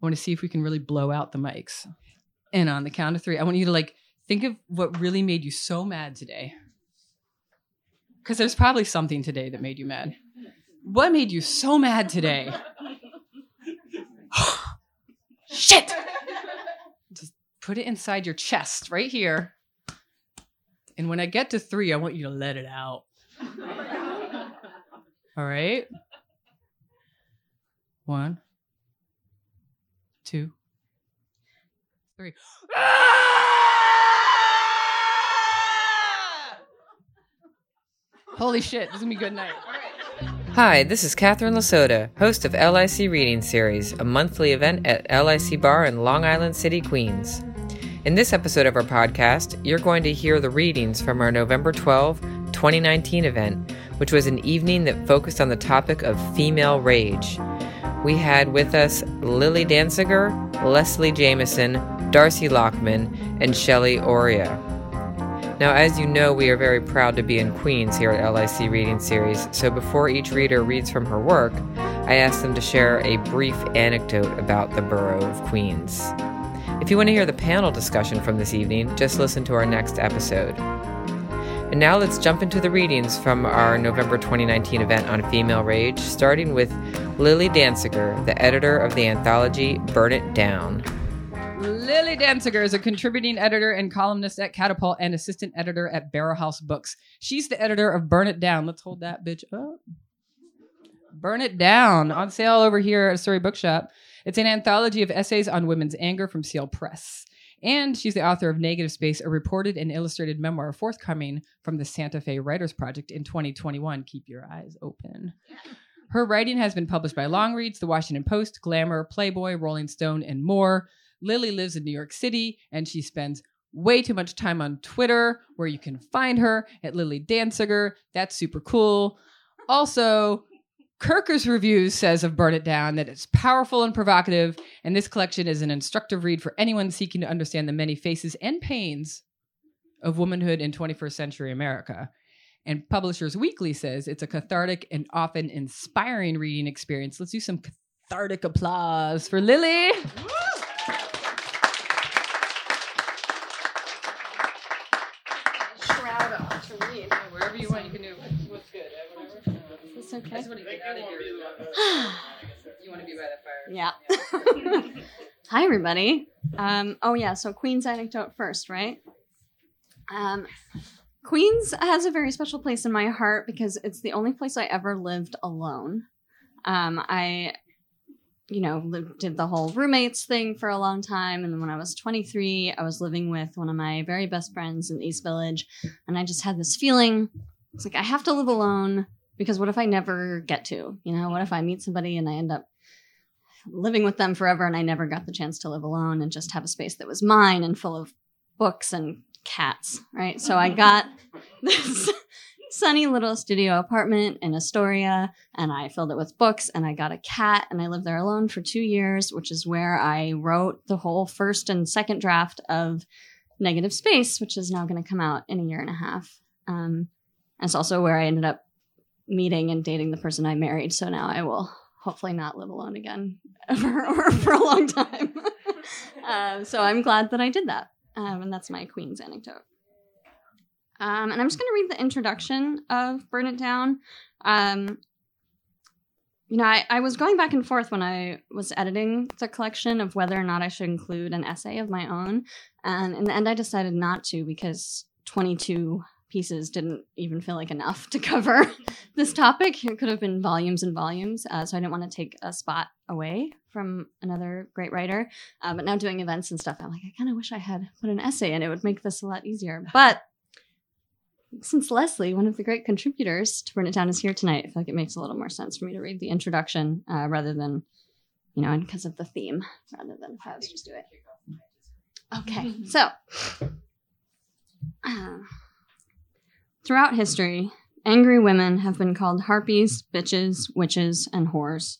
I want to see if we can really blow out the mics. And on the count of three, I want you to like think of what really made you so mad today. Because there's probably something today that made you mad. What made you so mad today? Shit! Just put it inside your chest right here. And when I get to three, I want you to let it out. All right? One, two, three. Holy shit, this is gonna be a good night. Hi, this is Catherine Lasota, host of LIC Reading Series, a monthly event at LIC Bar in Long Island City, Queens. In this episode of our podcast, you're going to hear the readings from our November 12, 2019 event, which was an evening that focused on the topic of female rage. We had with us Lilly Dancyger, Leslie Jamison, Darcy Lockman, and Shelly Oria. Now, as you know, we are very proud to be in Queens here at LIC Reading Series, so before each reader reads from her work, I ask them to share a brief anecdote about the borough of Queens. If you want to hear the panel discussion from this evening, just listen to our next episode. And now let's jump into the readings from our November 2019 event on female rage, starting with Lilly Dancyger, the editor of the anthology Burn It Down. Lilly Dancyger is a contributing editor and columnist at Catapult and assistant editor at Barrelhouse Books. She's the editor of Burn It Down. Let's hold that bitch up. Burn It Down on sale over here at Surrey Bookshop. It's an anthology of essays on women's anger from Seal Press. And she's the author of Negative Space, a reported and illustrated memoir forthcoming from the Santa Fe Writers Project in 2021. Keep your eyes open. Her writing has been published by Longreads, The Washington Post, Glamour, Playboy, Rolling Stone, and more. Lilly lives in New York City and she spends way too much time on Twitter, where you can find her at Lilly Dancyger. That's super cool. Also, Kirkus Reviews says of Burn It Down that it's powerful and provocative, and this collection is an instructive read for anyone seeking to understand the many faces and pains of womanhood in 21st century America. And Publishers Weekly says it's a cathartic and often inspiring reading experience. Let's do some cathartic applause for Lilly. shroud on to read. Wherever you want, you can do what's good. Whatever. Is this okay? want to get out of here. You want to be by the fire. Yeah. Hi, everybody. Um, oh, yeah. So, Queen's anecdote first, right? Um, Queens has a very special place in my heart because it's the only place I ever lived alone. Um, I, you know, lived, did the whole roommates thing for a long time. And then when I was 23, I was living with one of my very best friends in East Village. And I just had this feeling it's like, I have to live alone because what if I never get to? You know, what if I meet somebody and I end up living with them forever and I never got the chance to live alone and just have a space that was mine and full of books and cats, right? So I got this sunny little studio apartment in Astoria and I filled it with books and I got a cat and I lived there alone for 2 years, which is where I wrote the whole first and second draft of Negative Space, which is now going to come out in a year and a half. Um, and it's also where I ended up meeting and dating the person I married. So now I will hopefully not live alone again for, for a long time. um, so I'm glad that I did that. Um, and that's my Queen's anecdote. Um, and I'm just going to read the introduction of Burn It Down. Um, you know, I, I was going back and forth when I was editing the collection of whether or not I should include an essay of my own. And in the end, I decided not to because 22 pieces didn't even feel like enough to cover this topic. It could have been volumes and volumes. Uh, so I didn't want to take a spot away from another great writer. Uh, but now doing events and stuff, I'm like, I kind of wish I had put an essay in. It would make this a lot easier. But since Leslie, one of the great contributors to Burn It Down, is here tonight, I feel like it makes a little more sense for me to read the introduction uh, rather than, you know, because of the theme, rather than if I was just do it. Okay, so. Throughout history, angry women have been called harpies, bitches, witches, and whores.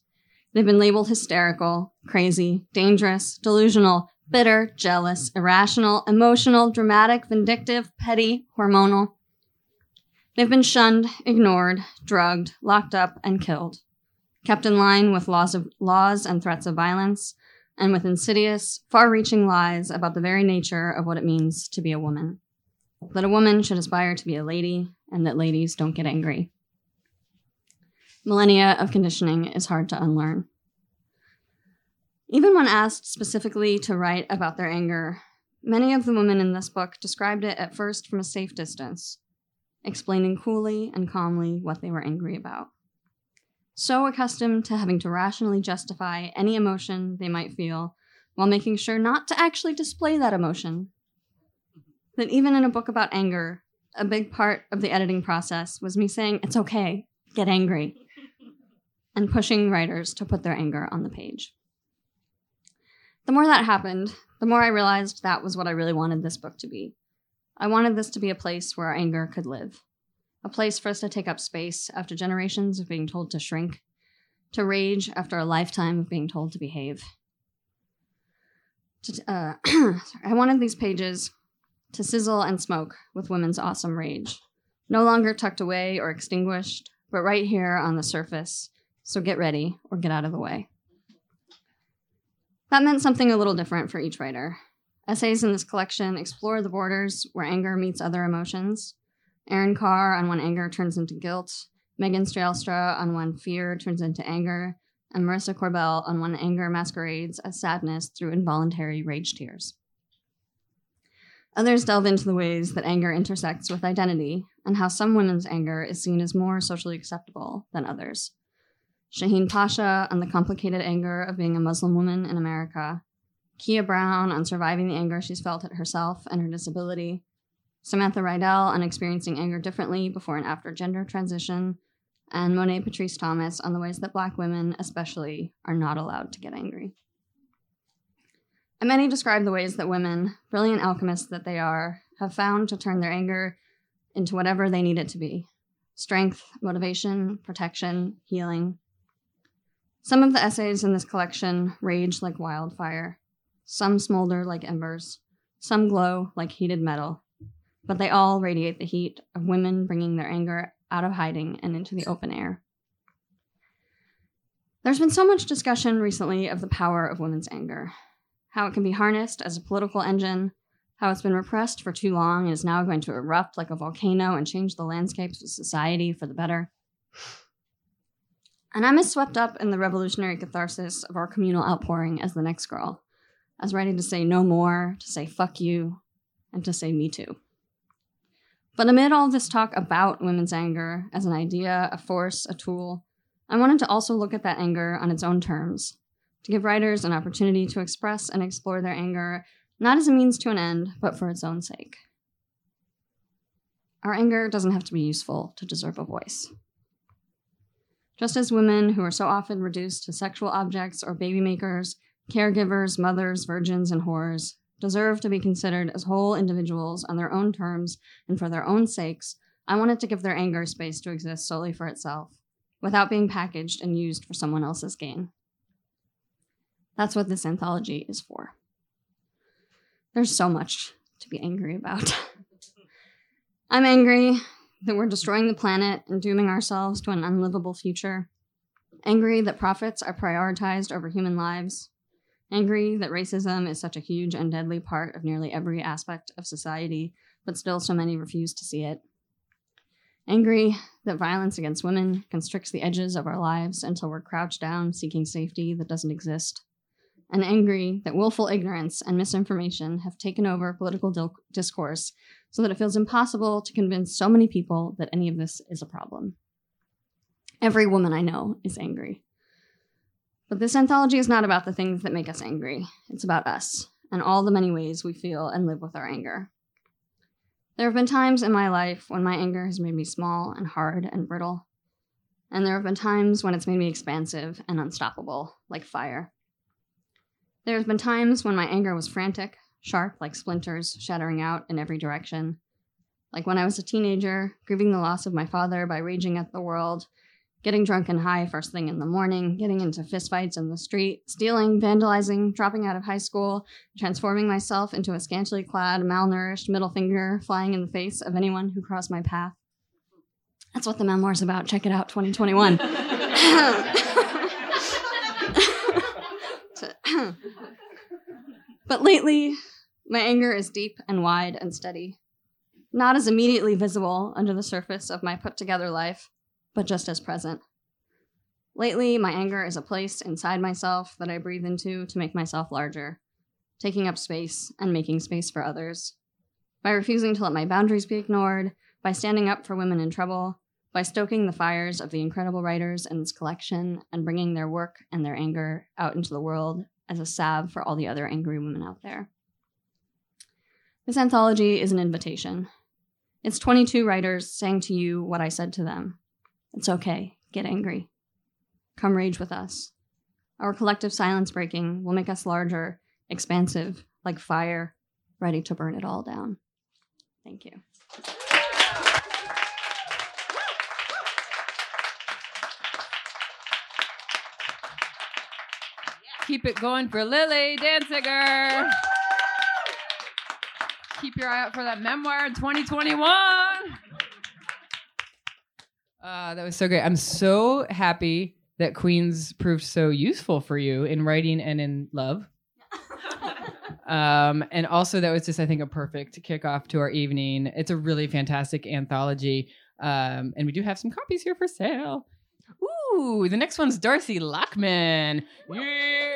They've been labeled hysterical, crazy, dangerous, delusional, bitter, jealous, irrational, emotional, dramatic, vindictive, petty, hormonal. They've been shunned, ignored, drugged, locked up, and killed, kept in line with laws of laws and threats of violence, and with insidious, far reaching lies about the very nature of what it means to be a woman. That a woman should aspire to be a lady, and that ladies don't get angry. Millennia of conditioning is hard to unlearn. Even when asked specifically to write about their anger, many of the women in this book described it at first from a safe distance, explaining coolly and calmly what they were angry about. So accustomed to having to rationally justify any emotion they might feel while making sure not to actually display that emotion, that even in a book about anger, a big part of the editing process was me saying, It's okay, get angry, and pushing writers to put their anger on the page. The more that happened, the more I realized that was what I really wanted this book to be. I wanted this to be a place where anger could live, a place for us to take up space after generations of being told to shrink, to rage after a lifetime of being told to behave. To, uh, I wanted these pages to sizzle and smoke with women's awesome rage, no longer tucked away or extinguished, but right here on the surface. So get ready or get out of the way. That meant something a little different for each writer. Essays in this collection explore the borders where anger meets other emotions. Erin Khar on when anger turns into guilt, Megan Stielstra on when fear turns into anger, and Marissa Corbell on when anger masquerades as sadness through involuntary rage tears. Others delve into the ways that anger intersects with identity and how some women's anger is seen as more socially acceptable than others. Shaheen Pasha on the complicated anger of being a Muslim woman in America, Keah Brown on surviving the anger she's felt at herself and her disability, Samantha Riedel on experiencing anger differently before and after gender transition, and Monet Patrice Thomas on the ways that Black women, especially, are not allowed to get angry. And many describe the ways that women, brilliant alchemists that they are, have found to turn their anger into whatever they need it to be. Strength, motivation, protection, healing, some of the essays in this collection rage like wildfire, some smolder like embers, some glow like heated metal, but they all radiate the heat of women bringing their anger out of hiding and into the open air. There's been so much discussion recently of the power of women's anger, how it can be harnessed as a political engine, how it's been repressed for too long and is now going to erupt like a volcano and change the landscapes of society for the better. And I'm as swept up in the revolutionary catharsis of our communal outpouring as the next girl, as ready to say no more, to say fuck you, and to say me too. But amid all this talk about women's anger as an idea, a force, a tool, I wanted to also look at that anger on its own terms, to give writers an opportunity to express and explore their anger not as a means to an end, but for its own sake. Our anger doesn't have to be useful to deserve a voice. Just as women who are so often reduced to sexual objects or baby makers, caregivers, mothers, virgins, and whores deserve to be considered as whole individuals on their own terms and for their own sakes, I wanted to give their anger space to exist solely for itself, without being packaged and used for someone else's gain. That's what this anthology is for. There's so much to be angry about. I'm angry that we're destroying the planet and dooming ourselves to an unlivable future. Angry that profits are prioritized over human lives. Angry that racism is such a huge and deadly part of nearly every aspect of society, but still so many refuse to see it. Angry that violence against women constricts the edges of our lives until we're crouched down seeking safety that doesn't exist. And angry that willful ignorance and misinformation have taken over political dil- discourse so that it feels impossible to convince so many people that any of this is a problem. Every woman I know is angry. But this anthology is not about the things that make us angry, it's about us and all the many ways we feel and live with our anger. There have been times in my life when my anger has made me small and hard and brittle. And there have been times when it's made me expansive and unstoppable, like fire. There have been times when my anger was frantic, sharp like splinters shattering out in every direction. Like when I was a teenager, grieving the loss of my father by raging at the world, getting drunk and high first thing in the morning, getting into fistfights in the street, stealing, vandalizing, dropping out of high school, transforming myself into a scantily clad, malnourished middle finger flying in the face of anyone who crossed my path. That's what the memoir's about. Check it out, 2021. but lately, my anger is deep and wide and steady. Not as immediately visible under the surface of my put together life, but just as present. Lately, my anger is a place inside myself that I breathe into to make myself larger, taking up space and making space for others. By refusing to let my boundaries be ignored, by standing up for women in trouble, by stoking the fires of the incredible writers in this collection and bringing their work and their anger out into the world as a salve for all the other angry women out there. This anthology is an invitation. It's 22 writers saying to you what I said to them. It's okay, get angry. Come rage with us. Our collective silence breaking will make us larger, expansive, like fire, ready to burn it all down. Thank you. Keep it going for Lilly Dancyger. Keep your eye out for that memoir in 2021. Uh, that was so great. I'm so happy that Queens proved so useful for you in writing and in love. Um, and also, that was just, I think, a perfect kickoff to our evening. It's a really fantastic anthology. Um, and we do have some copies here for sale. Ooh, the next one's Darcy Lockman. Yeah.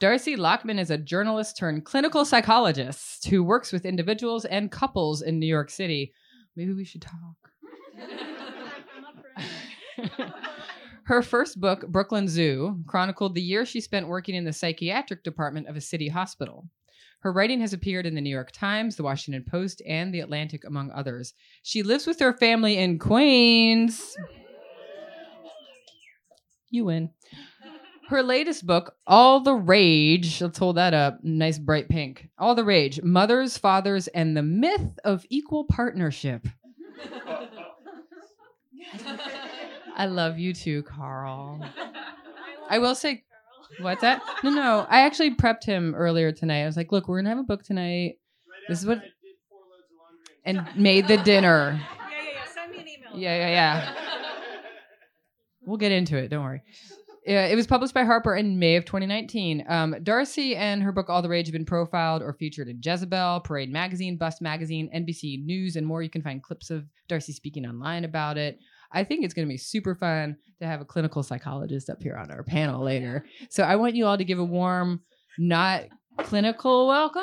Darcy Lockman is a journalist turned clinical psychologist who works with individuals and couples in New York City. Maybe we should talk. Her first book, Brooklyn Zoo, chronicled the year she spent working in the psychiatric department of a city hospital. Her writing has appeared in the New York Times, the Washington Post, and the Atlantic, among others. She lives with her family in Queens. You win. Her latest book, All the Rage, let's hold that up. Nice bright pink. All the Rage Mothers, Fathers, and the Myth of Equal Partnership. I love you too, Carl. I will say, what's that? No, no. I actually prepped him earlier tonight. I was like, look, we're going to have a book tonight. This is what. And made the dinner. Yeah, yeah, yeah. Send me an email. Yeah, yeah, yeah. We'll get into it. Don't worry. Yeah, it was published by Harper in May of 2019. Um, Darcy and her book All the Rage have been profiled or featured in Jezebel, Parade Magazine, Bust Magazine, NBC News, and more. You can find clips of Darcy speaking online about it. I think it's going to be super fun to have a clinical psychologist up here on our panel later. So I want you all to give a warm, not clinical welcome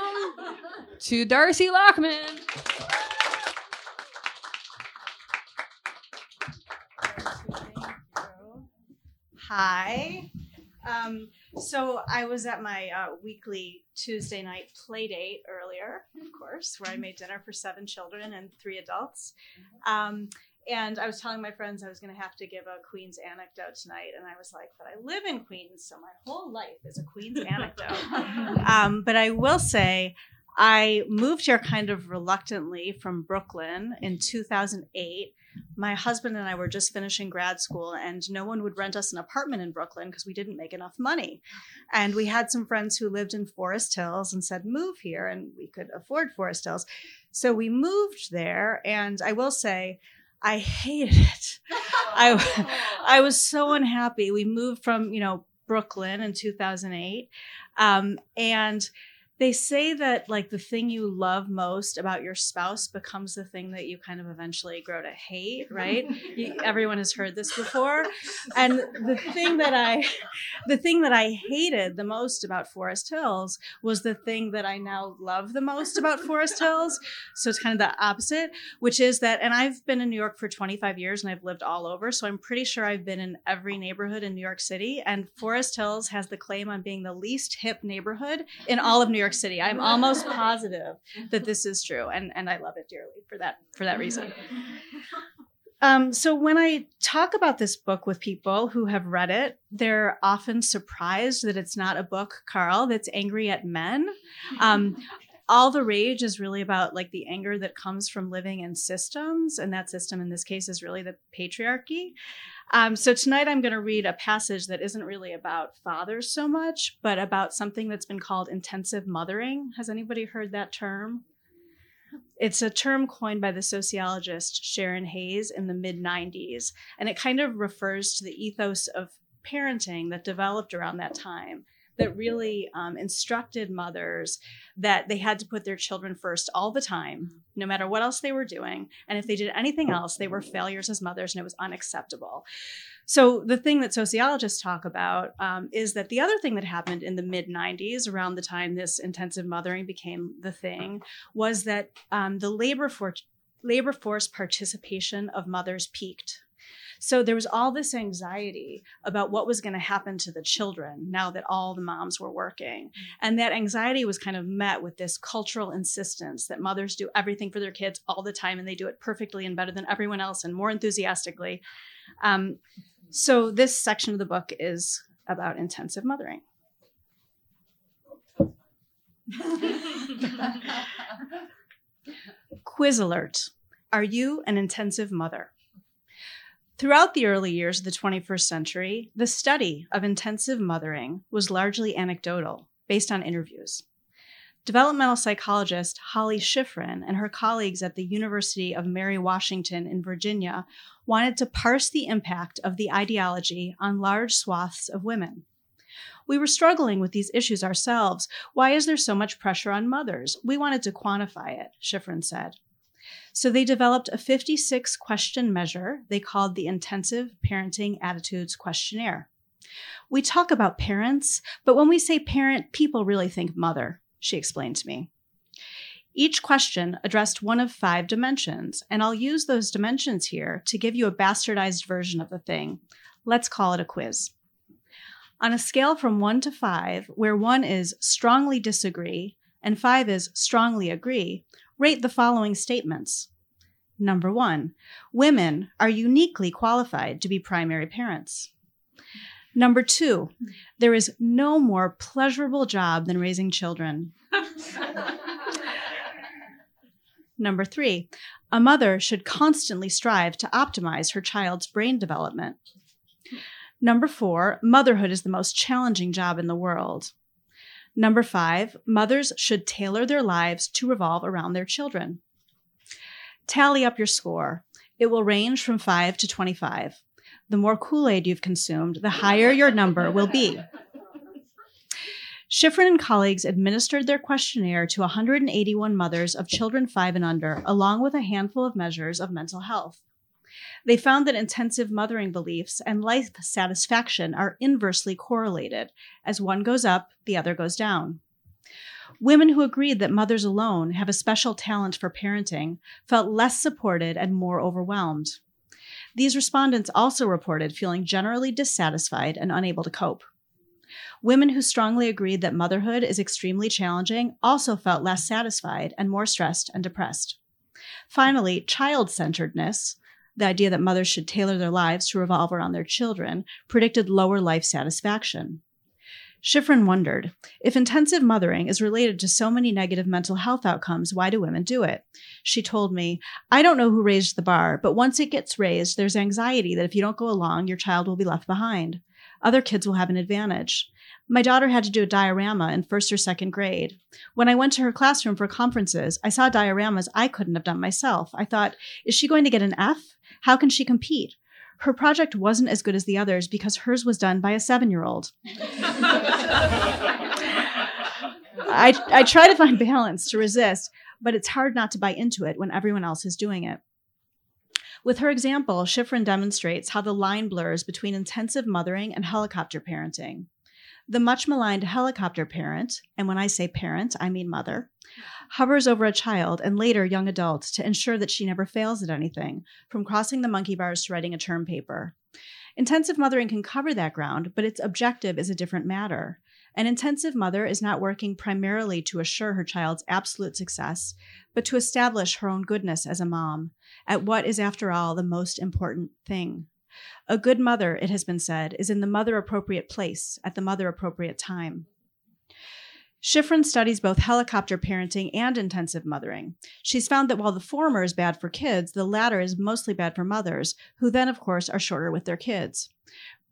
to Darcy Lockman. Hi. Um, so I was at my uh, weekly Tuesday night play date earlier, of course, where I made dinner for seven children and three adults. Um, and I was telling my friends I was going to have to give a Queens anecdote tonight, and I was like, "But I live in Queens, so my whole life is a Queens anecdote." um, but I will say, I moved here kind of reluctantly from Brooklyn in 2008. My husband and I were just finishing grad school, and no one would rent us an apartment in Brooklyn because we didn't make enough money. And we had some friends who lived in Forest Hills and said, Move here, and we could afford Forest Hills. So we moved there, and I will say, I hated it. I, I was so unhappy. We moved from, you know, Brooklyn in 2008. Um, and they say that like the thing you love most about your spouse becomes the thing that you kind of eventually grow to hate right? You, everyone has heard this before. And the thing that i the thing that i hated the most about forest hills was the thing that i now love the most about forest hills. So it's kind of the opposite which is that and i've been in new york for 25 years and i've lived all over so i'm pretty sure i've been in every neighborhood in new york city and forest hills has the claim on being the least hip neighborhood in all of new york city i'm almost positive that this is true and and i love it dearly for that for that reason um, so when I talk about this book with people who have read it, they're often surprised that it's not a book, Carl, that's angry at men. Um, all the rage is really about like the anger that comes from living in systems and that system in this case is really the patriarchy. Um, so tonight i'm going to read a passage that isn't really about fathers so much but about something that's been called intensive mothering. Has anybody heard that term? It's a term coined by the sociologist Sharon Hays in the mid 90s, and it kind of refers to the ethos of parenting that developed around that time that really um, instructed mothers that they had to put their children first all the time, no matter what else they were doing. And if they did anything else, they were failures as mothers and it was unacceptable. So, the thing that sociologists talk about um, is that the other thing that happened in the mid 90s, around the time this intensive mothering became the thing, was that um, the labor, for- labor force participation of mothers peaked so there was all this anxiety about what was going to happen to the children now that all the moms were working. And that anxiety was kind of met with this cultural insistence that mothers do everything for their kids all the time and they do it perfectly and better than everyone else and more enthusiastically. Um, so this section of the book is about intensive mothering. Quiz alert. Are you an intensive mother? Throughout the early years of the 21st century, the study of intensive mothering was largely anecdotal, based on interviews. Developmental psychologist Holly Schiffrin and her colleagues at the University of Mary Washington in Virginia wanted to parse the impact of the ideology on large swaths of women. We were struggling with these issues ourselves. Why is there so much pressure on mothers? We wanted to quantify it, Schiffrin said. So they developed a 56 question measure they called the Intensive Parenting Attitudes Questionnaire. We talk about parents, but when we say parent, people really think mother, she explained to me. Each question addressed one of five dimensions, and I'll use those dimensions here to give you a bastardized version of the thing. Let's call it a quiz. On a scale from one to five, where one is strongly disagree and five is strongly agree, rate the following statements. Number one, women are uniquely qualified to be primary parents. Number two, there is no more pleasurable job than raising children. Number three, a mother should constantly strive to optimize her child's brain development. Number four, motherhood is the most challenging job in the world. Number five, mothers should tailor their lives to revolve around their children. Tally up your score. It will range from 5 to 25. The more Kool Aid you've consumed, the higher your number will be. Schiffrin and colleagues administered their questionnaire to 181 mothers of children 5 and under, along with a handful of measures of mental health. They found that intensive mothering beliefs and life satisfaction are inversely correlated. As one goes up, the other goes down. Women who agreed that mothers alone have a special talent for parenting felt less supported and more overwhelmed. These respondents also reported feeling generally dissatisfied and unable to cope. Women who strongly agreed that motherhood is extremely challenging also felt less satisfied and more stressed and depressed. Finally, child centeredness, the idea that mothers should tailor their lives to revolve around their children, predicted lower life satisfaction. Schiffrin wondered if intensive mothering is related to so many negative mental health outcomes, why do women do it? She told me, I don't know who raised the bar, but once it gets raised, there's anxiety that if you don't go along, your child will be left behind. Other kids will have an advantage. My daughter had to do a diorama in first or second grade. When I went to her classroom for conferences, I saw dioramas I couldn't have done myself. I thought, is she going to get an F? How can she compete? Her project wasn't as good as the others because hers was done by a seven year old. I, I try to find balance to resist, but it's hard not to buy into it when everyone else is doing it. With her example, Schiffrin demonstrates how the line blurs between intensive mothering and helicopter parenting. The much maligned helicopter parent, and when I say parent, I mean mother, hovers over a child and later young adult to ensure that she never fails at anything, from crossing the monkey bars to writing a term paper. Intensive mothering can cover that ground, but its objective is a different matter. An intensive mother is not working primarily to assure her child's absolute success, but to establish her own goodness as a mom, at what is, after all, the most important thing. A good mother, it has been said, is in the mother appropriate place at the mother appropriate time. Schiffrin studies both helicopter parenting and intensive mothering. She's found that while the former is bad for kids, the latter is mostly bad for mothers, who then, of course, are shorter with their kids.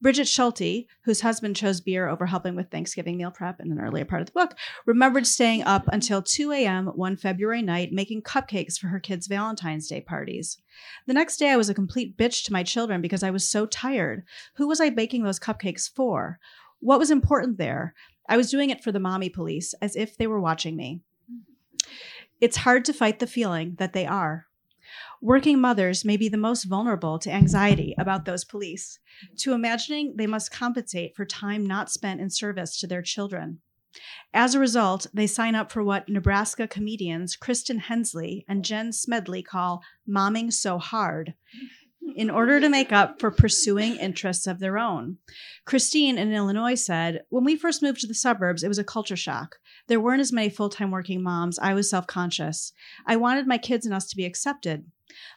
Brigid Schulte, whose husband chose beer over helping with Thanksgiving meal prep in an earlier part of the book, remembered staying up until 2 a.m. one February night making cupcakes for her kids' Valentine's Day parties. The next day, I was a complete bitch to my children because I was so tired. Who was I baking those cupcakes for? What was important there? I was doing it for the mommy police, as if they were watching me. It's hard to fight the feeling that they are. Working mothers may be the most vulnerable to anxiety about those police, to imagining they must compensate for time not spent in service to their children. As a result, they sign up for what Nebraska comedians Kristen Hensley and Jen Smedley call momming so hard in order to make up for pursuing interests of their own. Christine in Illinois said, When we first moved to the suburbs, it was a culture shock. There weren't as many full time working moms. I was self conscious. I wanted my kids and us to be accepted.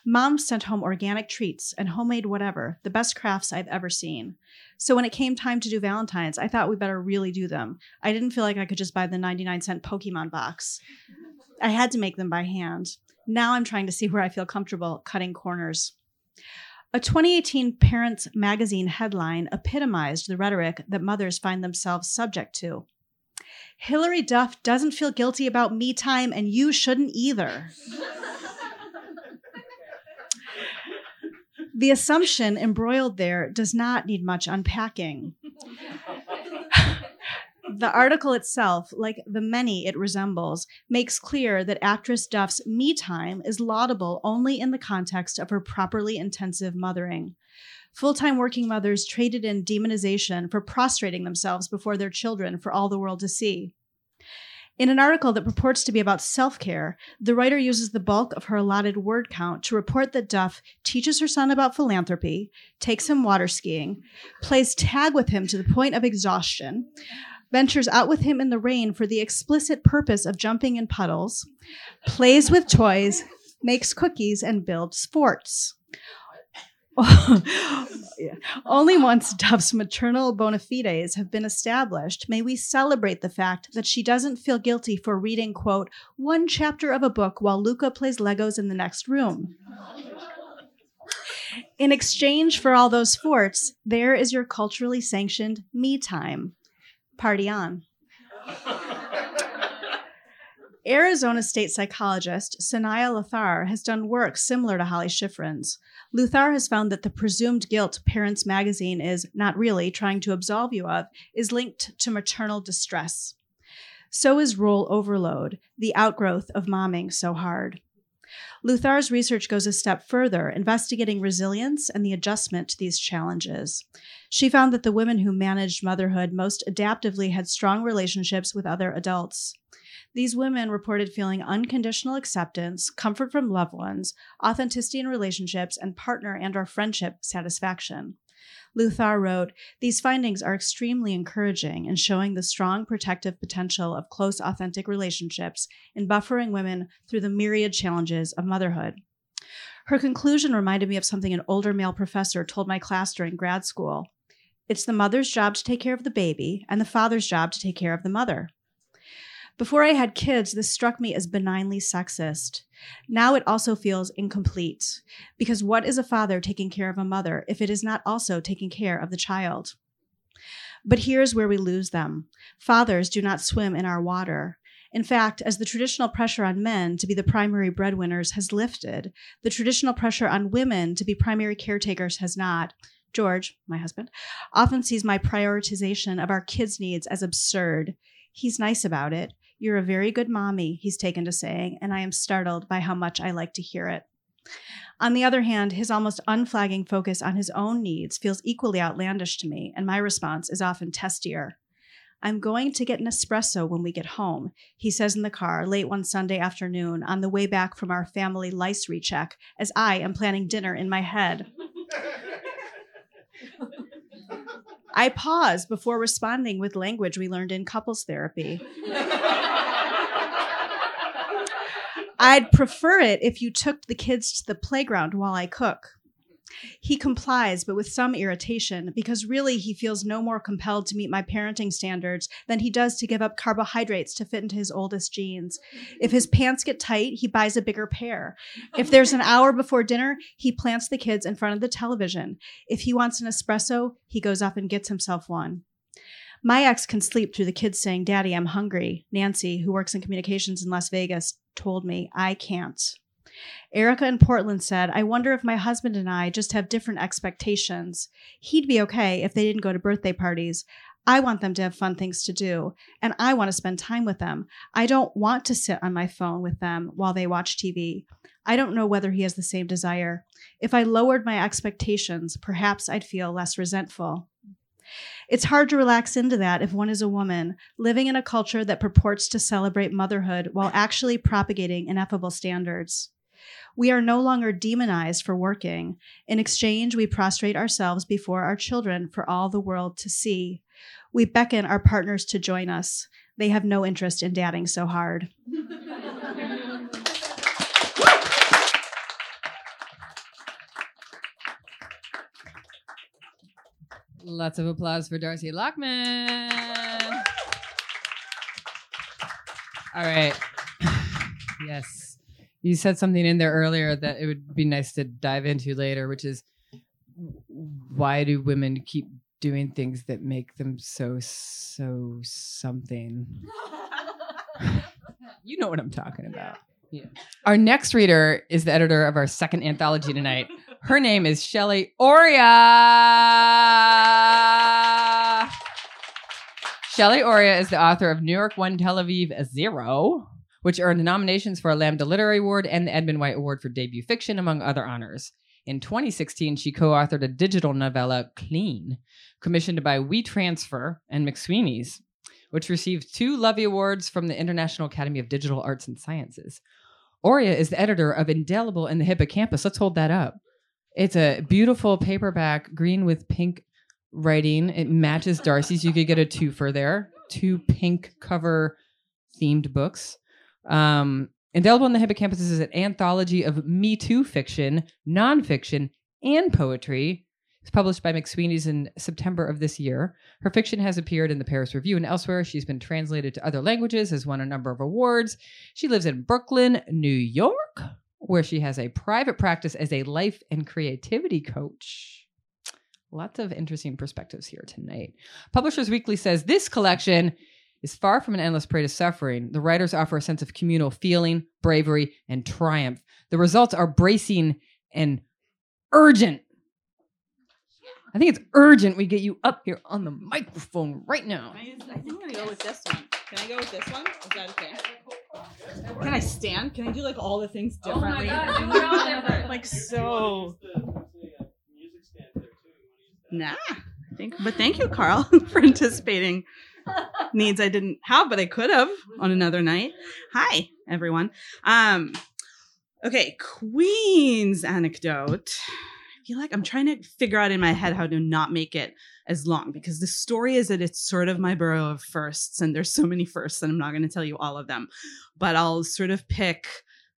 Moms sent home organic treats and homemade whatever, the best crafts I've ever seen. So when it came time to do Valentine's, I thought we better really do them. I didn't feel like I could just buy the 99 cent Pokemon box. I had to make them by hand. Now I'm trying to see where I feel comfortable cutting corners. A 2018 Parents Magazine headline epitomized the rhetoric that mothers find themselves subject to. Hilary Duff doesn't feel guilty about me time, and you shouldn't either. the assumption embroiled there does not need much unpacking. the article itself, like the many it resembles, makes clear that actress Duff's me time is laudable only in the context of her properly intensive mothering. Full time working mothers traded in demonization for prostrating themselves before their children for all the world to see. In an article that purports to be about self care, the writer uses the bulk of her allotted word count to report that Duff teaches her son about philanthropy, takes him water skiing, plays tag with him to the point of exhaustion, ventures out with him in the rain for the explicit purpose of jumping in puddles, plays with toys, makes cookies, and builds forts. Only once Duff's maternal bona fides have been established may we celebrate the fact that she doesn't feel guilty for reading, quote, one chapter of a book while Luca plays Legos in the next room. In exchange for all those forts, there is your culturally sanctioned me time. Party on. Arizona state psychologist Suniya Luthar has done work similar to Holly Schiffrin's. Luthar has found that the presumed guilt Parents Magazine is not really trying to absolve you of is linked to maternal distress. So is role overload, the outgrowth of momming so hard. Luthar's research goes a step further, investigating resilience and the adjustment to these challenges. She found that the women who managed motherhood most adaptively had strong relationships with other adults. These women reported feeling unconditional acceptance, comfort from loved ones, authenticity in relationships, and partner and or friendship satisfaction. Luthar wrote, These findings are extremely encouraging in showing the strong protective potential of close, authentic relationships in buffering women through the myriad challenges of motherhood. Her conclusion reminded me of something an older male professor told my class during grad school. It's the mother's job to take care of the baby and the father's job to take care of the mother. Before I had kids, this struck me as benignly sexist. Now it also feels incomplete. Because what is a father taking care of a mother if it is not also taking care of the child? But here's where we lose them. Fathers do not swim in our water. In fact, as the traditional pressure on men to be the primary breadwinners has lifted, the traditional pressure on women to be primary caretakers has not. George, my husband, often sees my prioritization of our kids' needs as absurd. He's nice about it. You're a very good mommy, he's taken to saying, and I am startled by how much I like to hear it. On the other hand, his almost unflagging focus on his own needs feels equally outlandish to me, and my response is often testier. I'm going to get an espresso when we get home, he says in the car late one Sunday afternoon on the way back from our family lice recheck as I am planning dinner in my head. I pause before responding with language we learned in couples therapy. I'd prefer it if you took the kids to the playground while I cook. He complies, but with some irritation, because really he feels no more compelled to meet my parenting standards than he does to give up carbohydrates to fit into his oldest jeans. If his pants get tight, he buys a bigger pair. If there's an hour before dinner, he plants the kids in front of the television. If he wants an espresso, he goes up and gets himself one. My ex can sleep through the kids saying, Daddy, I'm hungry. Nancy, who works in communications in Las Vegas, told me I can't. Erica in Portland said, I wonder if my husband and I just have different expectations. He'd be okay if they didn't go to birthday parties. I want them to have fun things to do, and I want to spend time with them. I don't want to sit on my phone with them while they watch TV. I don't know whether he has the same desire. If I lowered my expectations, perhaps I'd feel less resentful. It's hard to relax into that if one is a woman living in a culture that purports to celebrate motherhood while actually propagating ineffable standards. We are no longer demonized for working. In exchange, we prostrate ourselves before our children for all the world to see. We beckon our partners to join us. They have no interest in dadding so hard. Lots of applause for Darcy Lockman. All right. yes. You said something in there earlier that it would be nice to dive into later, which is why do women keep doing things that make them so, so something? you know what I'm talking about. Yeah. Our next reader is the editor of our second anthology tonight. Her name is Shelly Oria. Shelly Oria is the author of New York One Tel Aviv Zero, which earned nominations for a Lambda Literary Award and the Edmund White Award for Debut Fiction, among other honors. In 2016, she co authored a digital novella, Clean, commissioned by WeTransfer and McSweeney's, which received two Lovie Awards from the International Academy of Digital Arts and Sciences. Oria is the editor of Indelible in the Hippocampus. Let's hold that up. It's a beautiful paperback, green with pink writing. It matches Darcy's. You could get a twofer there. Two pink cover themed books. Um, Indelible in the Hippocampus is an anthology of Me Too fiction, nonfiction, and poetry. It's published by McSweeney's in September of this year. Her fiction has appeared in the Paris Review and elsewhere. She's been translated to other languages, has won a number of awards. She lives in Brooklyn, New York, where she has a private practice as a life and creativity coach. Lots of interesting perspectives here tonight. Publishers Weekly says this collection is far from an endless parade of suffering. The writers offer a sense of communal feeling, bravery, and triumph. The results are bracing and urgent. I think it's urgent we get you up here on the microphone right now. I, I think I'm gonna go with this one. Can I go with this one? Is that okay? Can I stand? Can I do like all the things Oh my differently? God, do it all different. like so. Nah, I think. But thank you, Carl, for anticipating needs I didn't have, but I could have on another night. Hi, everyone. Um, okay, Queen's anecdote. I feel like I'm trying to figure out in my head how to not make it as long because the story is that it's sort of my borough of firsts, and there's so many firsts, and I'm not going to tell you all of them, but I'll sort of pick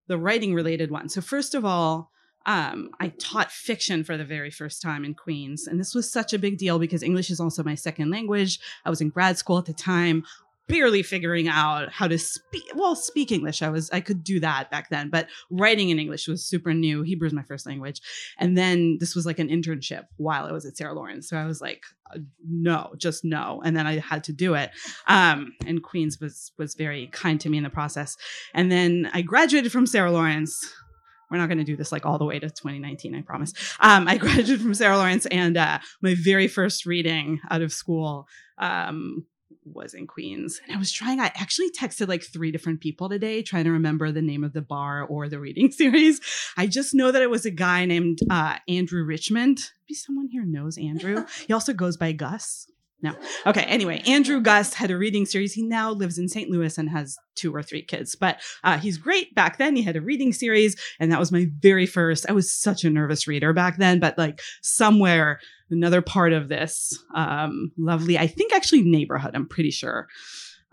the writing related one. So, first of all, um, I taught fiction for the very first time in Queens. And this was such a big deal because English is also my second language. I was in grad school at the time, barely figuring out how to speak well speak english. I was i could do that back then but writing in english was super new. Hebrew is my first language. And then this was like an internship while i was at sarah lawrence. So i was like uh, no just no. And then i had to do it. Um, and queens was was very kind to me in the process. And then i graduated from sarah lawrence we're not going to do this like all the way to 2019 i promise um, i graduated from sarah lawrence and uh, my very first reading out of school um, was in Queens. And I was trying, I actually texted like three different people today trying to remember the name of the bar or the reading series. I just know that it was a guy named uh, Andrew Richmond. Maybe someone here knows Andrew. He also goes by Gus. No. Okay. Anyway, Andrew Gus had a reading series. He now lives in St. Louis and has two or three kids, but uh, he's great. Back then, he had a reading series, and that was my very first. I was such a nervous reader back then, but like somewhere, another part of this um, lovely, I think actually neighborhood, I'm pretty sure,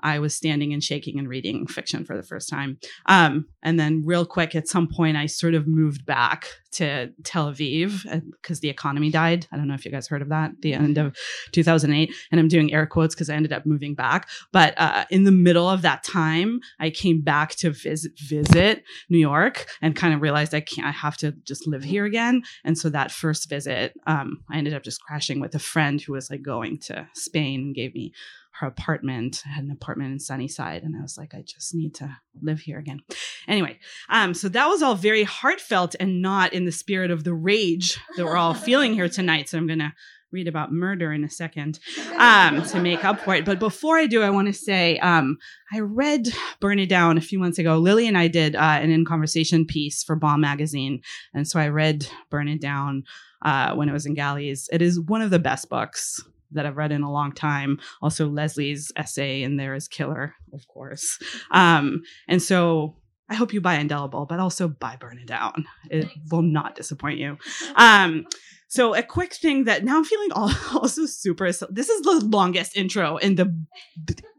I was standing and shaking and reading fiction for the first time. Um, and then, real quick, at some point, I sort of moved back to Tel Aviv because the economy died. I don't know if you guys heard of that, the end of 2008. And I'm doing air quotes because I ended up moving back. But uh, in the middle of that time, I came back to visit, visit New York and kind of realized I can't, I have to just live here again. And so that first visit, um, I ended up just crashing with a friend who was like going to Spain and gave me her apartment. I had an apartment in Sunnyside, and I was like, I just need to live here again. Anyway, um, so that was all very heartfelt and not in the spirit of the rage that we're all feeling here tonight. So I'm gonna read about murder in a second um, to make up for it. But before I do, I want to say um, I read Burn It Down a few months ago. Lilly and I did uh, an in conversation piece for Bomb Magazine. And so I read Burn It Down uh, when it was in galleys. It is one of the best books that I've read in a long time. Also, Leslie's essay in there is killer, of course. Um, and so I hope you buy Indelible, but also buy Burn It Down. It will not disappoint you. Um, so a quick thing that now I'm feeling also super. This is the longest intro in the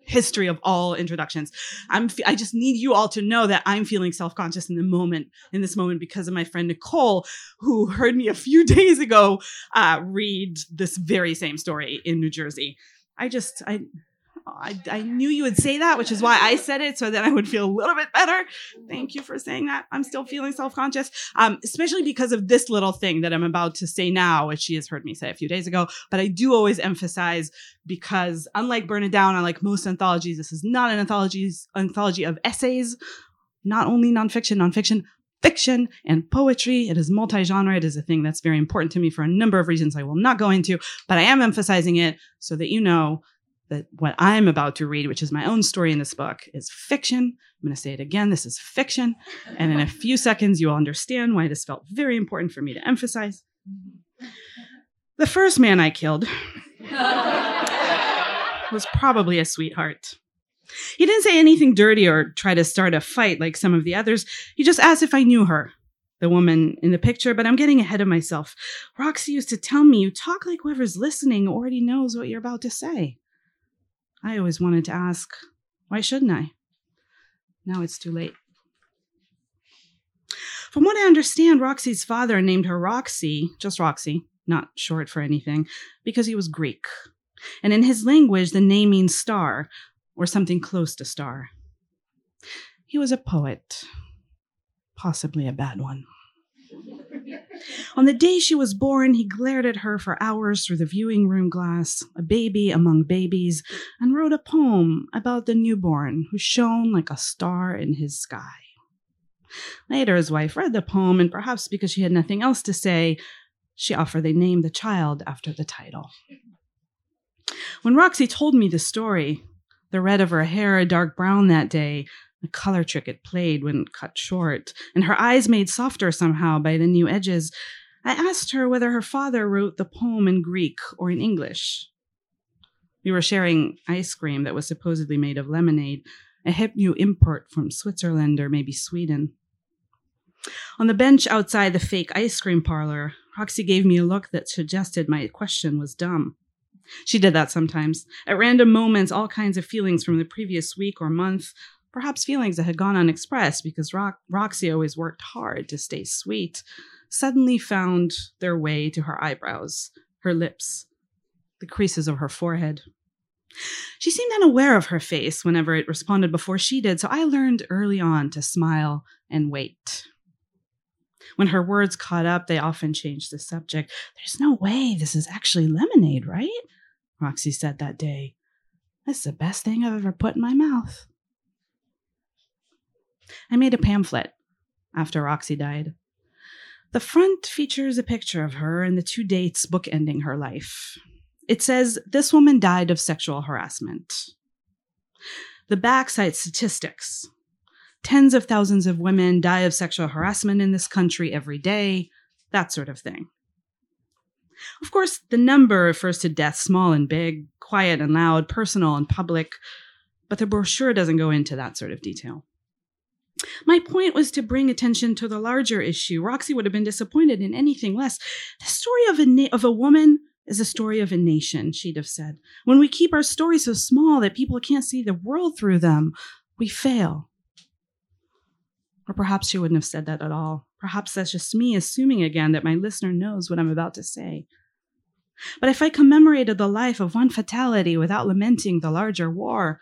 history of all introductions. I'm I just need you all to know that I'm feeling self-conscious in the moment in this moment because of my friend Nicole who heard me a few days ago uh, read this very same story in New Jersey. I just I I, I knew you would say that, which is why I said it so that I would feel a little bit better. Thank you for saying that. I'm still feeling self conscious, um, especially because of this little thing that I'm about to say now, which she has heard me say a few days ago. But I do always emphasize because, unlike Burn It Down, unlike most anthologies, this is not an anthology, anthology of essays, not only nonfiction, nonfiction, fiction and poetry. It is multi genre. It is a thing that's very important to me for a number of reasons I will not go into, but I am emphasizing it so that you know that what I'm about to read, which is my own story in this book, is fiction. I'm going to say it again. This is fiction. And in a few seconds, you will understand why this felt very important for me to emphasize. The first man I killed was probably a sweetheart. He didn't say anything dirty or try to start a fight like some of the others. He just asked if I knew her, the woman in the picture, but I'm getting ahead of myself. Roxy used to tell me, You talk like whoever's listening already knows what you're about to say. I always wanted to ask, why shouldn't I? Now it's too late. From what I understand, Roxy's father named her Roxy, just Roxy, not short for anything, because he was Greek. And in his language, the name means star, or something close to star. He was a poet, possibly a bad one. On the day she was born, he glared at her for hours through the viewing room glass, a baby among babies, and wrote a poem about the newborn who shone like a star in his sky. Later, his wife read the poem, and perhaps because she had nothing else to say, she offered they name the child after the title. When Roxy told me the story, the red of her hair a dark brown that day, the color trick it played when cut short, and her eyes made softer somehow by the new edges, I asked her whether her father wrote the poem in Greek or in English. We were sharing ice cream that was supposedly made of lemonade, a hip new import from Switzerland or maybe Sweden. On the bench outside the fake ice cream parlor, Roxy gave me a look that suggested my question was dumb. She did that sometimes. At random moments, all kinds of feelings from the previous week or month perhaps feelings that had gone unexpressed because Roxy always worked hard to stay sweet, suddenly found their way to her eyebrows, her lips, the creases of her forehead. She seemed unaware of her face whenever it responded before she did, so I learned early on to smile and wait. When her words caught up, they often changed the subject. There's no way this is actually lemonade, right? Roxy said that day. That's the best thing I've ever put in my mouth. I made a pamphlet after Roxy died. The front features a picture of her and the two dates bookending her life. It says, This woman died of sexual harassment. The back cites statistics. Tens of thousands of women die of sexual harassment in this country every day, that sort of thing. Of course, the number refers to deaths small and big, quiet and loud, personal and public, but the brochure doesn't go into that sort of detail. My point was to bring attention to the larger issue. Roxy would have been disappointed in anything less. The story of a na- of a woman is a story of a nation, she'd have said. When we keep our stories so small that people can't see the world through them, we fail. Or perhaps she wouldn't have said that at all. Perhaps that's just me assuming again that my listener knows what I'm about to say. But if I commemorated the life of one fatality without lamenting the larger war,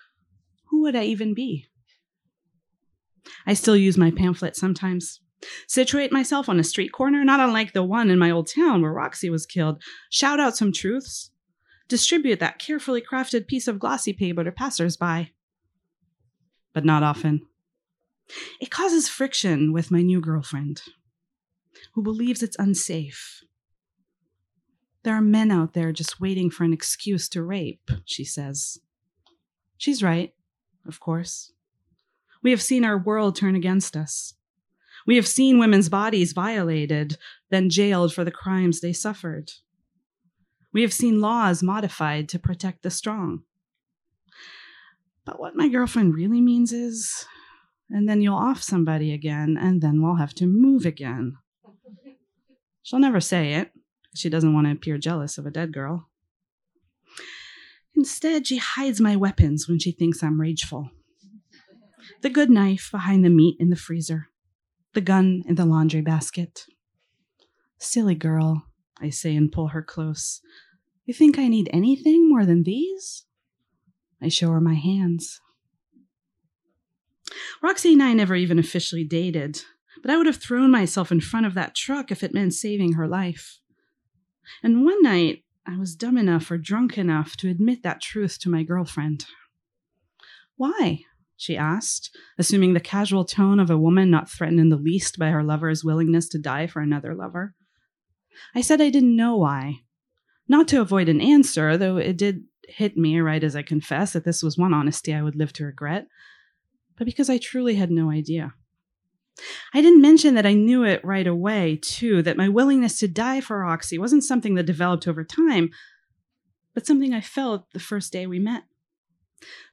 who would I even be? I still use my pamphlet sometimes. Situate myself on a street corner, not unlike the one in my old town where Roxy was killed. Shout out some truths. Distribute that carefully crafted piece of glossy paper to passersby. But not often. It causes friction with my new girlfriend, who believes it's unsafe. There are men out there just waiting for an excuse to rape, she says. She's right, of course. We have seen our world turn against us. We have seen women's bodies violated, then jailed for the crimes they suffered. We have seen laws modified to protect the strong. But what my girlfriend really means is, and then you'll off somebody again, and then we'll have to move again. She'll never say it. She doesn't want to appear jealous of a dead girl. Instead, she hides my weapons when she thinks I'm rageful. The good knife behind the meat in the freezer, the gun in the laundry basket. Silly girl, I say and pull her close. You think I need anything more than these? I show her my hands. Roxy and I never even officially dated, but I would have thrown myself in front of that truck if it meant saving her life. And one night, I was dumb enough or drunk enough to admit that truth to my girlfriend. Why? She asked, assuming the casual tone of a woman not threatened in the least by her lover's willingness to die for another lover. I said I didn't know why. Not to avoid an answer, though it did hit me right as I confess that this was one honesty I would live to regret, but because I truly had no idea. I didn't mention that I knew it right away, too, that my willingness to die for Roxy wasn't something that developed over time, but something I felt the first day we met.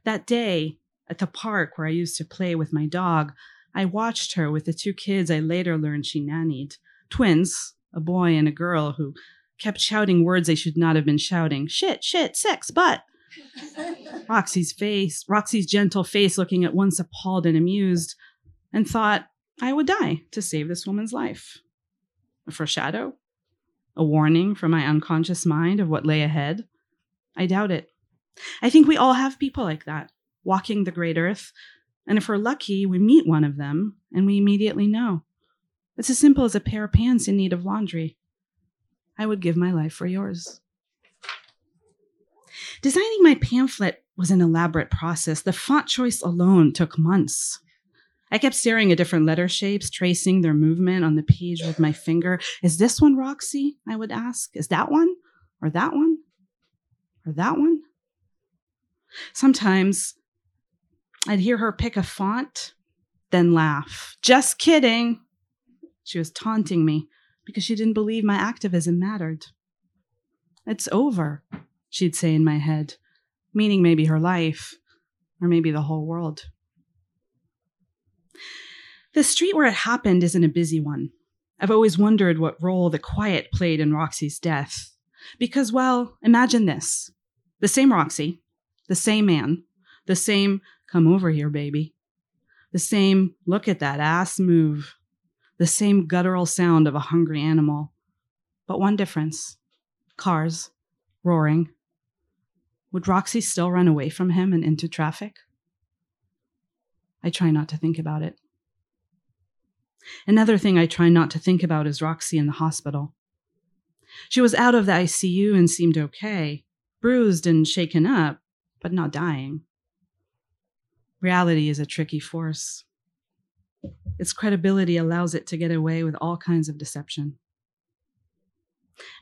That day, at the park where I used to play with my dog, I watched her with the two kids I later learned she nannied twins, a boy and a girl who kept shouting words they should not have been shouting shit, shit, sex, butt. Roxy's face, Roxy's gentle face looking at once appalled and amused, and thought, I would die to save this woman's life. A foreshadow? A warning from my unconscious mind of what lay ahead? I doubt it. I think we all have people like that, walking the great earth, and if we're lucky, we meet one of them and we immediately know. It's as simple as a pair of pants in need of laundry. I would give my life for yours. Designing my pamphlet was an elaborate process. The font choice alone took months. I kept staring at different letter shapes, tracing their movement on the page with my finger. Is this one Roxy? I would ask. Is that one? Or that one? Or that one? Sometimes I'd hear her pick a font, then laugh. Just kidding. She was taunting me because she didn't believe my activism mattered. It's over, she'd say in my head, meaning maybe her life, or maybe the whole world. The street where it happened isn't a busy one. I've always wondered what role the quiet played in Roxy's death. Because, well, imagine this the same Roxy, the same man, the same come over here, baby, the same look at that ass move, the same guttural sound of a hungry animal. But one difference cars, roaring. Would Roxy still run away from him and into traffic? I try not to think about it. Another thing I try not to think about is Roxy in the hospital. She was out of the ICU and seemed okay, bruised and shaken up, but not dying. Reality is a tricky force. Its credibility allows it to get away with all kinds of deception.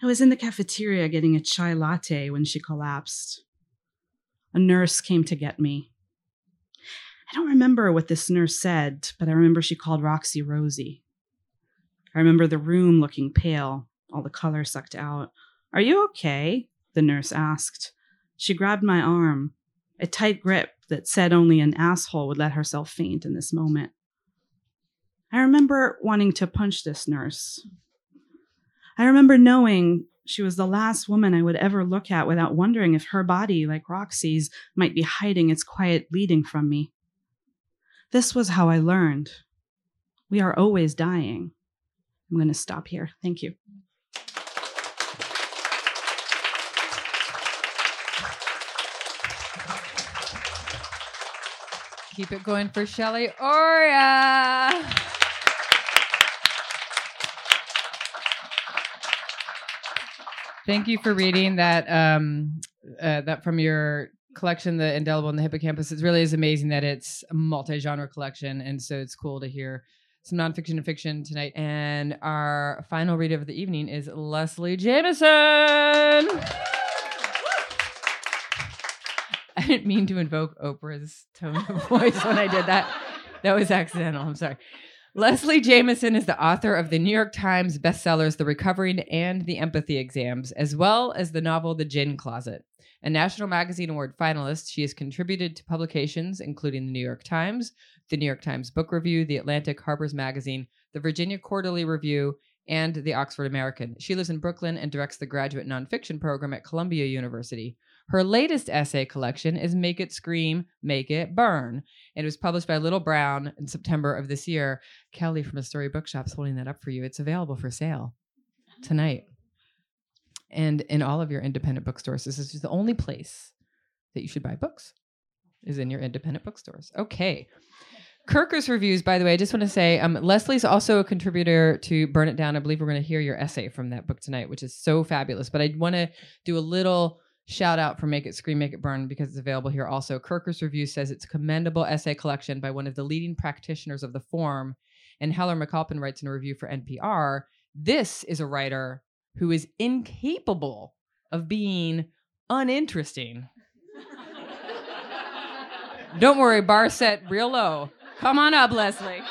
I was in the cafeteria getting a chai latte when she collapsed. A nurse came to get me. I don't remember what this nurse said, but I remember she called Roxy Rosie. I remember the room looking pale, all the color sucked out. Are you okay? The nurse asked. She grabbed my arm, a tight grip that said only an asshole would let herself faint in this moment. I remember wanting to punch this nurse. I remember knowing she was the last woman I would ever look at without wondering if her body, like Roxy's, might be hiding its quiet bleeding from me. This was how I learned. We are always dying. I'm going to stop here. Thank you. Keep it going for Shelly Oria. Thank you for reading that um, uh, that from your collection, the Indelible in the Hippocampus. It really is amazing that it's a multi-genre collection, and so it's cool to hear some nonfiction and fiction tonight. And our final reader of the evening is Leslie Jamison. I didn't mean to invoke Oprah's tone of voice when I did that. That was accidental. I'm sorry. Leslie Jamison is the author of the New York Times bestsellers The Recovering and The Empathy Exams, as well as the novel The Gin Closet. A National Magazine Award finalist, she has contributed to publications including the New York Times, the New York Times Book Review, the Atlantic Harper's Magazine, the Virginia Quarterly Review, and the Oxford American. She lives in Brooklyn and directs the graduate nonfiction program at Columbia University. Her latest essay collection is Make It Scream, Make It Burn. It was published by Little Brown in September of this year. Kelly from Astoria Bookshop is holding that up for you. It's available for sale tonight. And in all of your independent bookstores. This is the only place that you should buy books is in your independent bookstores. Okay. Kirkus reviews, by the way, I just want to say um, Leslie's also a contributor to Burn It Down. I believe we're going to hear your essay from that book tonight, which is so fabulous. But I want to do a little shout out for Make It Scream, Make It Burn because it's available here also. Kirkus Review says it's a commendable essay collection by one of the leading practitioners of the form. And Heller McAlpin writes in a review for NPR this is a writer who is incapable of being uninteresting. Don't worry, bar set real low. Come on up, Leslie.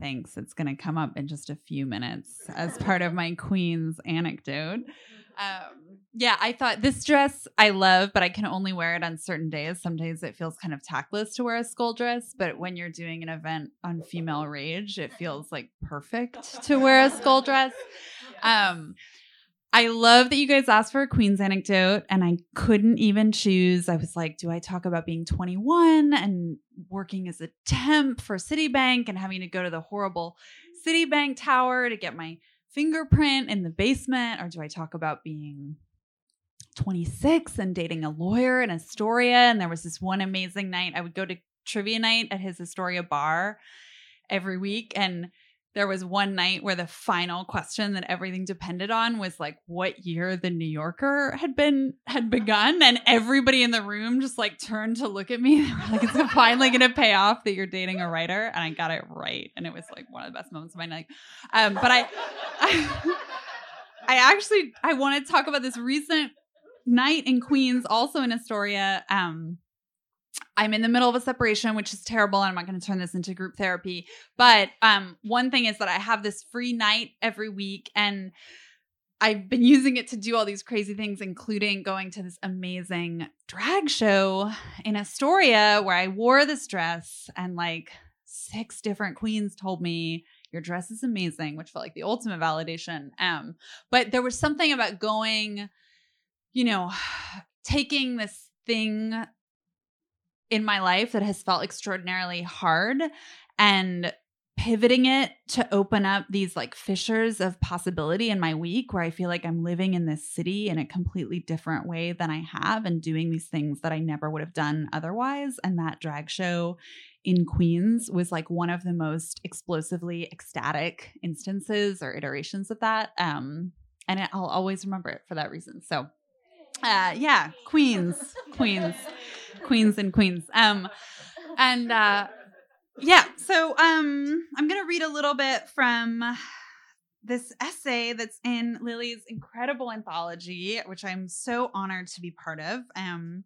Thanks. It's going to come up in just a few minutes as part of my Queen's anecdote. Um, yeah, I thought this dress I love, but I can only wear it on certain days. Some days it feels kind of tactless to wear a skull dress, but when you're doing an event on female rage, it feels like perfect to wear a skull dress. Um, I love that you guys asked for a Queen's anecdote, and I couldn't even choose. I was like, do I talk about being 21 and working as a temp for Citibank and having to go to the horrible Citibank tower to get my fingerprint in the basement, or do I talk about being 26 and dating a lawyer in Astoria? And there was this one amazing night. I would go to trivia night at his Astoria bar every week, and there was one night where the final question that everything depended on was like what year the New Yorker had been had begun, and everybody in the room just like turned to look at me. Like, "It's finally to pay off that you're dating a writer," and I got it right, and it was like one of the best moments of my night. Um, but I, I, I actually I want to talk about this recent night in Queens, also in Astoria. Um, I'm in the middle of a separation, which is terrible. And I'm not going to turn this into group therapy. But um, one thing is that I have this free night every week, and I've been using it to do all these crazy things, including going to this amazing drag show in Astoria where I wore this dress, and like six different queens told me your dress is amazing, which felt like the ultimate validation. Um, but there was something about going, you know, taking this thing in my life that has felt extraordinarily hard and pivoting it to open up these like fissures of possibility in my week where I feel like I'm living in this city in a completely different way than I have and doing these things that I never would have done otherwise. And that drag show in Queens was like one of the most explosively ecstatic instances or iterations of that. Um, and I'll always remember it for that reason. So, uh, yeah, Queens, Queens queens and queens. Um, and uh, yeah, so um, I'm gonna read a little bit from this essay that's in Lilly's incredible anthology, which I'm so honored to be part of. Um,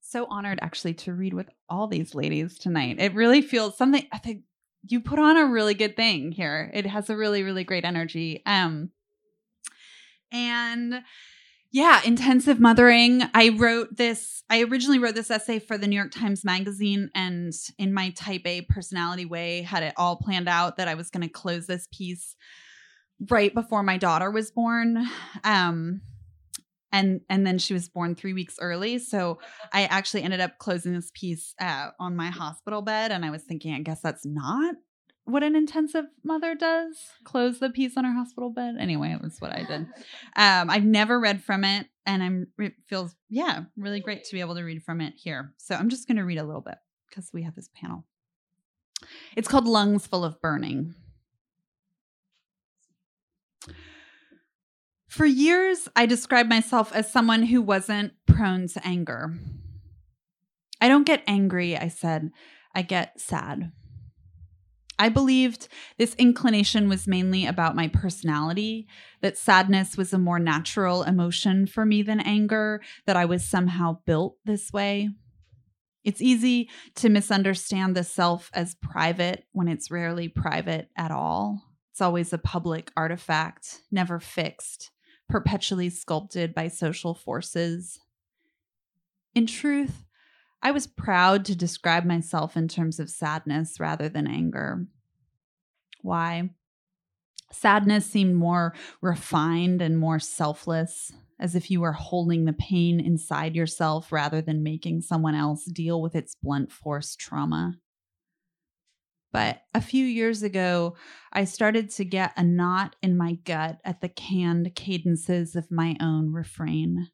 so honored actually to read with all these ladies tonight. It really feels something. I think you put on a really good thing here. It has a really, really great energy. Um, and Yeah, intensive mothering. I wrote this, I originally wrote this essay for the New York Times Magazine, and in my type A personality way, had it all planned out that I was going to close this piece right before my daughter was born. Um, and and then she was born three weeks early so i actually ended up closing this piece uh, on my hospital bed and i was thinking i guess that's not what an intensive mother does close the piece on her hospital bed anyway it was what i did um, i've never read from it and i'm it feels yeah really great to be able to read from it here so i'm just going to read a little bit because we have this panel it's called lungs full of burning For years, I described myself as someone who wasn't prone to anger. I don't get angry, I said. I get sad. I believed this inclination was mainly about my personality, that sadness was a more natural emotion for me than anger, that I was somehow built this way. It's easy to misunderstand the self as private when it's rarely private at all. It's always a public artifact, never fixed perpetually sculpted by social forces. In truth, I was proud to describe myself in terms of sadness rather than anger. Why? Sadness seemed more refined and more selfless, as if you were holding the pain inside yourself rather than making someone else deal with its blunt force trauma. But a few years ago, I started to get a knot in my gut at the canned cadences of my own refrain.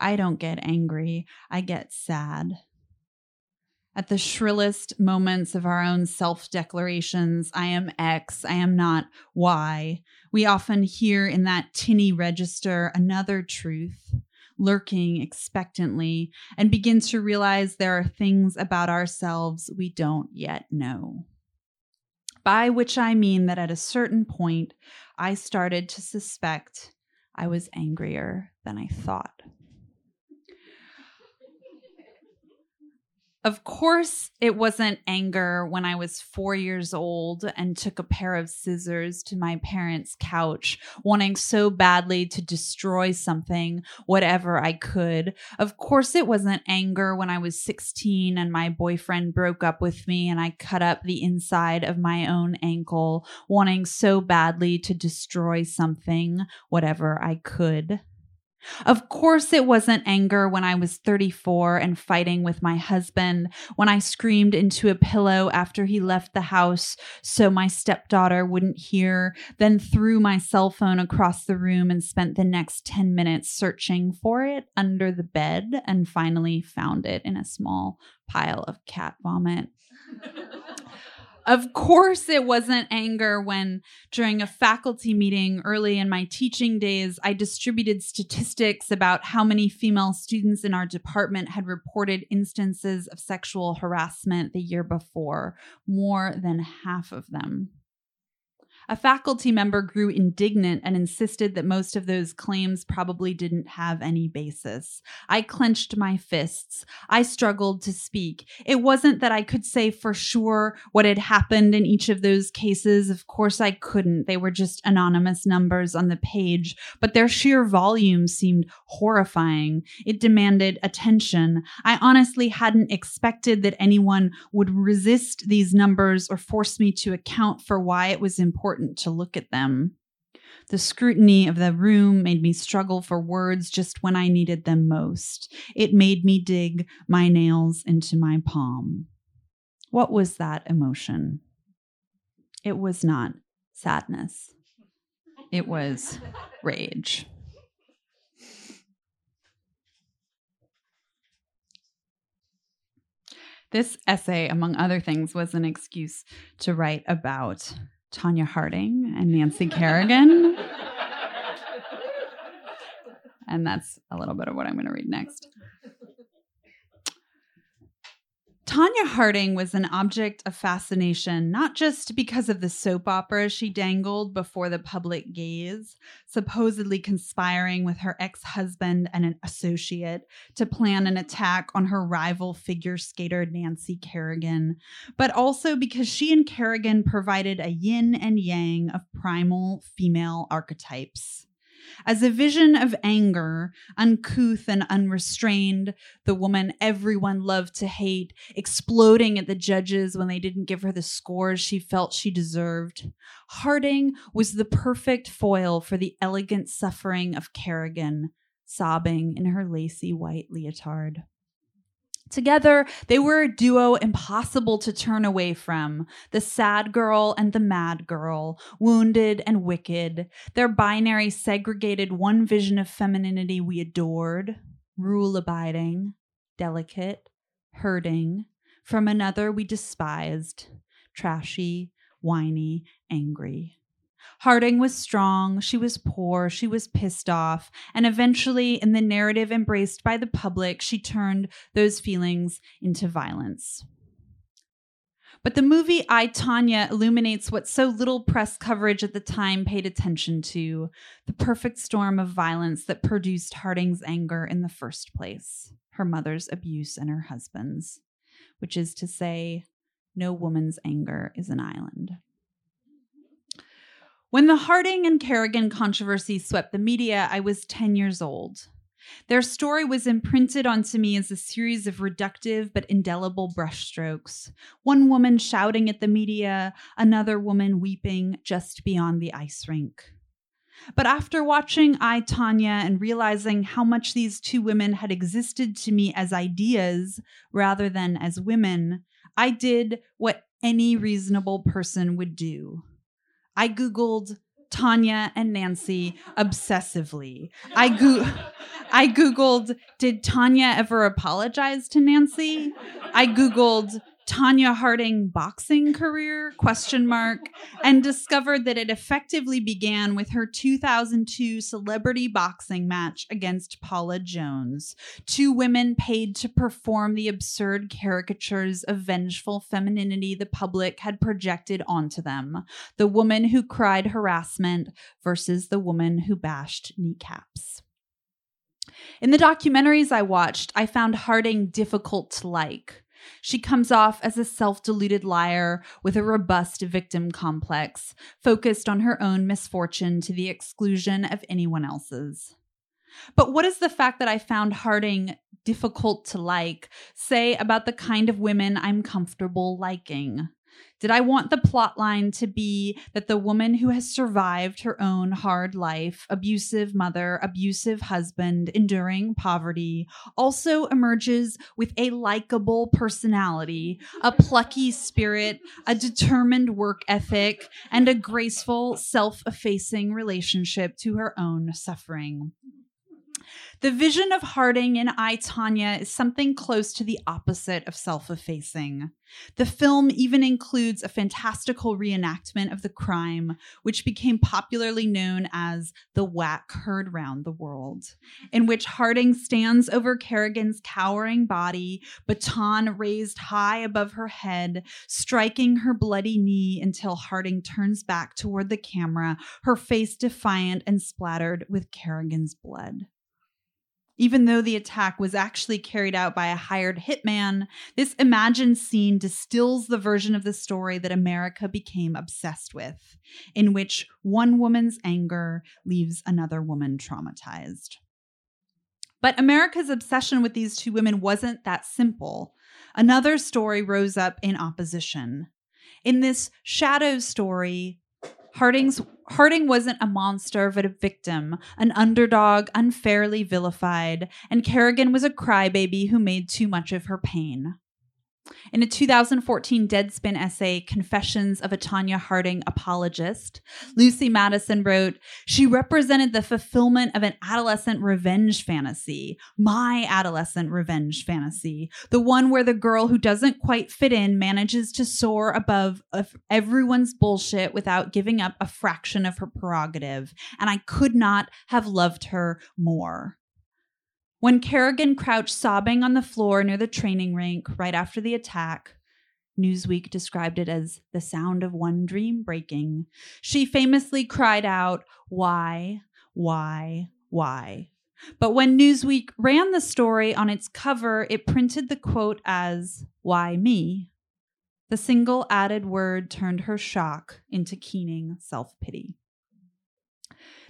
I don't get angry, I get sad. At the shrillest moments of our own self declarations, I am X, I am not Y, we often hear in that tinny register another truth, lurking expectantly, and begin to realize there are things about ourselves we don't yet know by which I mean that at a certain point, I started to suspect I was angrier than I thought. Of course, it wasn't anger when I was four years old and took a pair of scissors to my parents' couch, wanting so badly to destroy something, whatever I could. Of course, it wasn't anger when I was 16 and my boyfriend broke up with me and I cut up the inside of my own ankle, wanting so badly to destroy something, whatever I could. Of course, it wasn't anger when I was 34 and fighting with my husband, when I screamed into a pillow after he left the house so my stepdaughter wouldn't hear, then threw my cell phone across the room and spent the next 10 minutes searching for it under the bed and finally found it in a small pile of cat vomit. Of course, it wasn't anger when, during a faculty meeting early in my teaching days, I distributed statistics about how many female students in our department had reported instances of sexual harassment the year before, more than half of them. A faculty member grew indignant and insisted that most of those claims probably didn't have any basis. I clenched my fists. I struggled to speak. It wasn't that I could say for sure what had happened in each of those cases. Of course, I couldn't. They were just anonymous numbers on the page, but their sheer volume seemed horrifying. It demanded attention. I honestly hadn't expected that anyone would resist these numbers or force me to account for why it was important important to look at them. The scrutiny of the room made me struggle for words just when I needed them most. It made me dig my nails into my palm. What was that emotion? It was not sadness, it was rage. This essay, among other things, was an excuse to write about Tonya Harding and Nancy Kerrigan. and that's a little bit of what I'm going to read next. Tonya Harding was an object of fascination, not just because of the soap opera she dangled before the public gaze, supposedly conspiring with her ex husband and an associate to plan an attack on her rival figure skater Nancy Kerrigan, but also because she and Kerrigan provided a yin and yang of primal female archetypes. As a vision of anger, uncouth and unrestrained, the woman everyone loved to hate, exploding at the judges when they didn't give her the scores she felt she deserved, Harding was the perfect foil for the elegant suffering of Kerrigan, sobbing in her lacy white leotard. Together, they were a duo impossible to turn away from the sad girl and the mad girl, wounded and wicked. Their binary segregated one vision of femininity we adored, rule abiding, delicate, hurting, from another we despised, trashy, whiny, angry. Harding was strong, she was poor, she was pissed off, and eventually, in the narrative embraced by the public, she turned those feelings into violence. But the movie I, Tonya illuminates what so little press coverage at the time paid attention to the perfect storm of violence that produced Harding's anger in the first place her mother's abuse and her husband's, which is to say, no woman's anger is an island. When the Harding and Kerrigan controversy swept the media, I was 10 years old. Their story was imprinted onto me as a series of reductive but indelible brushstrokes. One woman shouting at the media, another woman weeping just beyond the ice rink. But after watching I, Tonya, and realizing how much these two women had existed to me as ideas rather than as women, I did what any reasonable person would do. I Googled Tonya and Nancy obsessively. I go- I googled did Tonya ever apologize to Nancy? I googled Tonya Harding boxing career question mark and discovered that it effectively began with her 2002 celebrity boxing match against Paula Jones, two women paid to perform the absurd caricatures of vengeful femininity the public had projected onto them, the woman who cried harassment versus the woman who bashed kneecaps. In the documentaries I watched, I found Harding difficult to like. She comes off as a self deluded liar with a robust victim complex, focused on her own misfortune to the exclusion of anyone else's. But what does the fact that I found Harding difficult to like say about the kind of women I'm comfortable liking? Did I want the plot line to be that the woman who has survived her own hard life, abusive mother, abusive husband, enduring poverty, also emerges with a likable personality, a plucky spirit, a determined work ethic, and a graceful, self effacing relationship to her own suffering? The vision of Harding in I, Tonya is something close to the opposite of self effacing. The film even includes a fantastical reenactment of the crime, which became popularly known as the whack heard round the world, in which Harding stands over Kerrigan's cowering body, baton raised high above her head, striking her bloody knee until Harding turns back toward the camera, her face defiant and splattered with Kerrigan's blood. Even though the attack was actually carried out by a hired hitman, this imagined scene distills the version of the story that America became obsessed with, in which one woman's anger leaves another woman traumatized. But America's obsession with these two women wasn't that simple. Another story rose up in opposition. In this shadow story, Harding's Harding wasn't a monster, but a victim, an underdog unfairly vilified, and Kerrigan was a crybaby who made too much of her pain. In a 2014 Deadspin essay, Confessions of a Tonya Harding Apologist, Lucy Madison wrote, She represented the fulfillment of an adolescent revenge fantasy, my adolescent revenge fantasy, the one where the girl who doesn't quite fit in manages to soar above everyone's bullshit without giving up a fraction of her prerogative. And I could not have loved her more. When Kerrigan crouched sobbing on the floor near the training rink right after the attack, Newsweek described it as the sound of one dream breaking. She famously cried out, Why, why, why? But when Newsweek ran the story on its cover, it printed the quote as, Why me? The single added word turned her shock into keening self pity.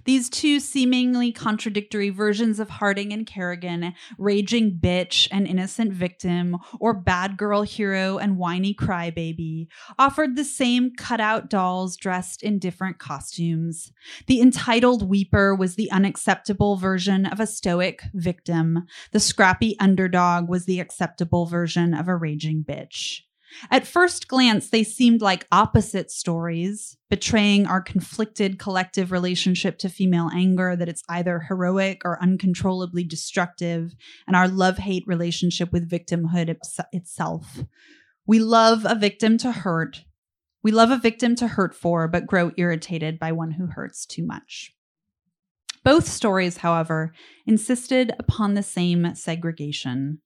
These two seemingly contradictory versions of Harding and Kerrigan, raging bitch and innocent victim, or bad girl hero and whiny crybaby, offered the same cutout dolls dressed in different costumes. The entitled weeper was the unacceptable version of a stoic victim. The scrappy underdog was the acceptable version of a raging bitch. At first glance, they seemed like opposite stories, betraying our conflicted collective relationship to female anger that it's either heroic or uncontrollably destructive, and our love hate relationship with victimhood ips- itself. We love a victim to hurt. We love a victim to hurt for, but grow irritated by one who hurts too much. Both stories, however, insisted upon the same segregation.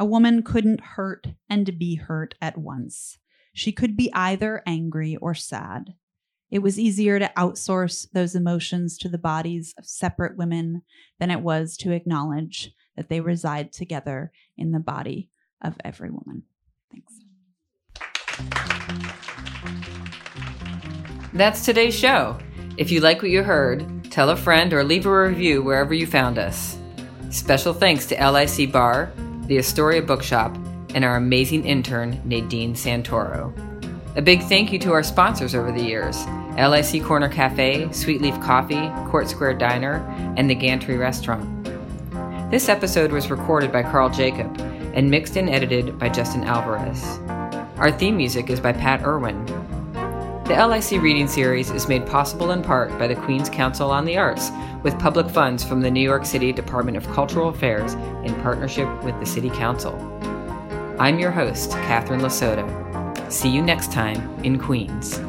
A woman couldn't hurt and be hurt at once. She could be either angry or sad. It was easier to outsource those emotions to the bodies of separate women than it was to acknowledge that they reside together in the body of every woman. Thanks. That's today's show. If you like what you heard, tell a friend or leave a review wherever you found us. Special thanks to LIC Bar, the Astoria Bookshop, and our amazing intern, Nadine Santoro. A big thank you to our sponsors over the years LIC Corner Cafe, Sweet Leaf Coffee, Court Square Diner, and the Gantry Restaurant. This episode was recorded by Carl Jacob and mixed and edited by Justin Alvarez. Our theme music is by Pat Irwin. The LIC Reading Series is made possible in part by the Queen's Council on the Arts with public funds from the New York City Department of Cultural Affairs in partnership with the City Council. I'm your host, Catherine Lasota. See you next time in Queens.